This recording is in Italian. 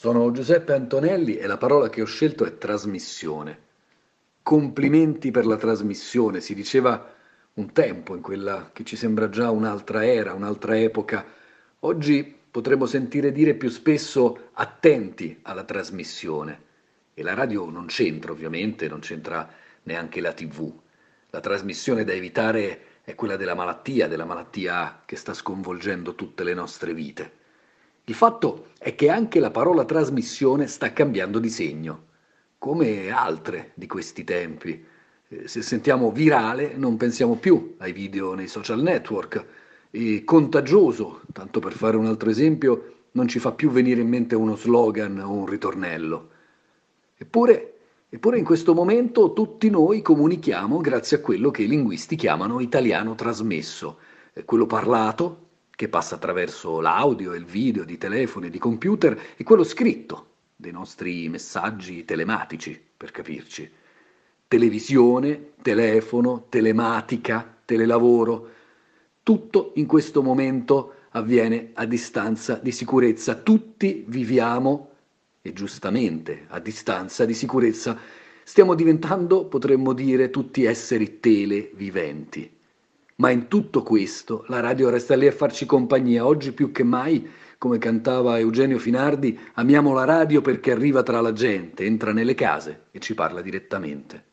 Sono Giuseppe Antonelli e la parola che ho scelto è trasmissione. Complimenti per la trasmissione, si diceva un tempo in quella che ci sembra già un'altra era, un'altra epoca. Oggi potremmo sentire dire più spesso attenti alla trasmissione. E la radio non c'entra ovviamente, non c'entra neanche la tv. La trasmissione da evitare è quella della malattia, della malattia che sta sconvolgendo tutte le nostre vite. Il fatto è che anche la parola trasmissione sta cambiando di segno, come altre di questi tempi. Eh, se sentiamo virale non pensiamo più ai video nei social network e contagioso, tanto per fare un altro esempio, non ci fa più venire in mente uno slogan o un ritornello. Eppure, eppure in questo momento tutti noi comunichiamo grazie a quello che i linguisti chiamano italiano trasmesso, quello parlato che passa attraverso l'audio il video di telefoni di computer e quello scritto dei nostri messaggi telematici, per capirci. Televisione, telefono, telematica, telelavoro, tutto in questo momento avviene a distanza di sicurezza. Tutti viviamo, e giustamente a distanza di sicurezza, stiamo diventando, potremmo dire, tutti esseri televiventi. Ma in tutto questo la radio resta lì a farci compagnia, oggi più che mai, come cantava Eugenio Finardi, amiamo la radio perché arriva tra la gente, entra nelle case e ci parla direttamente.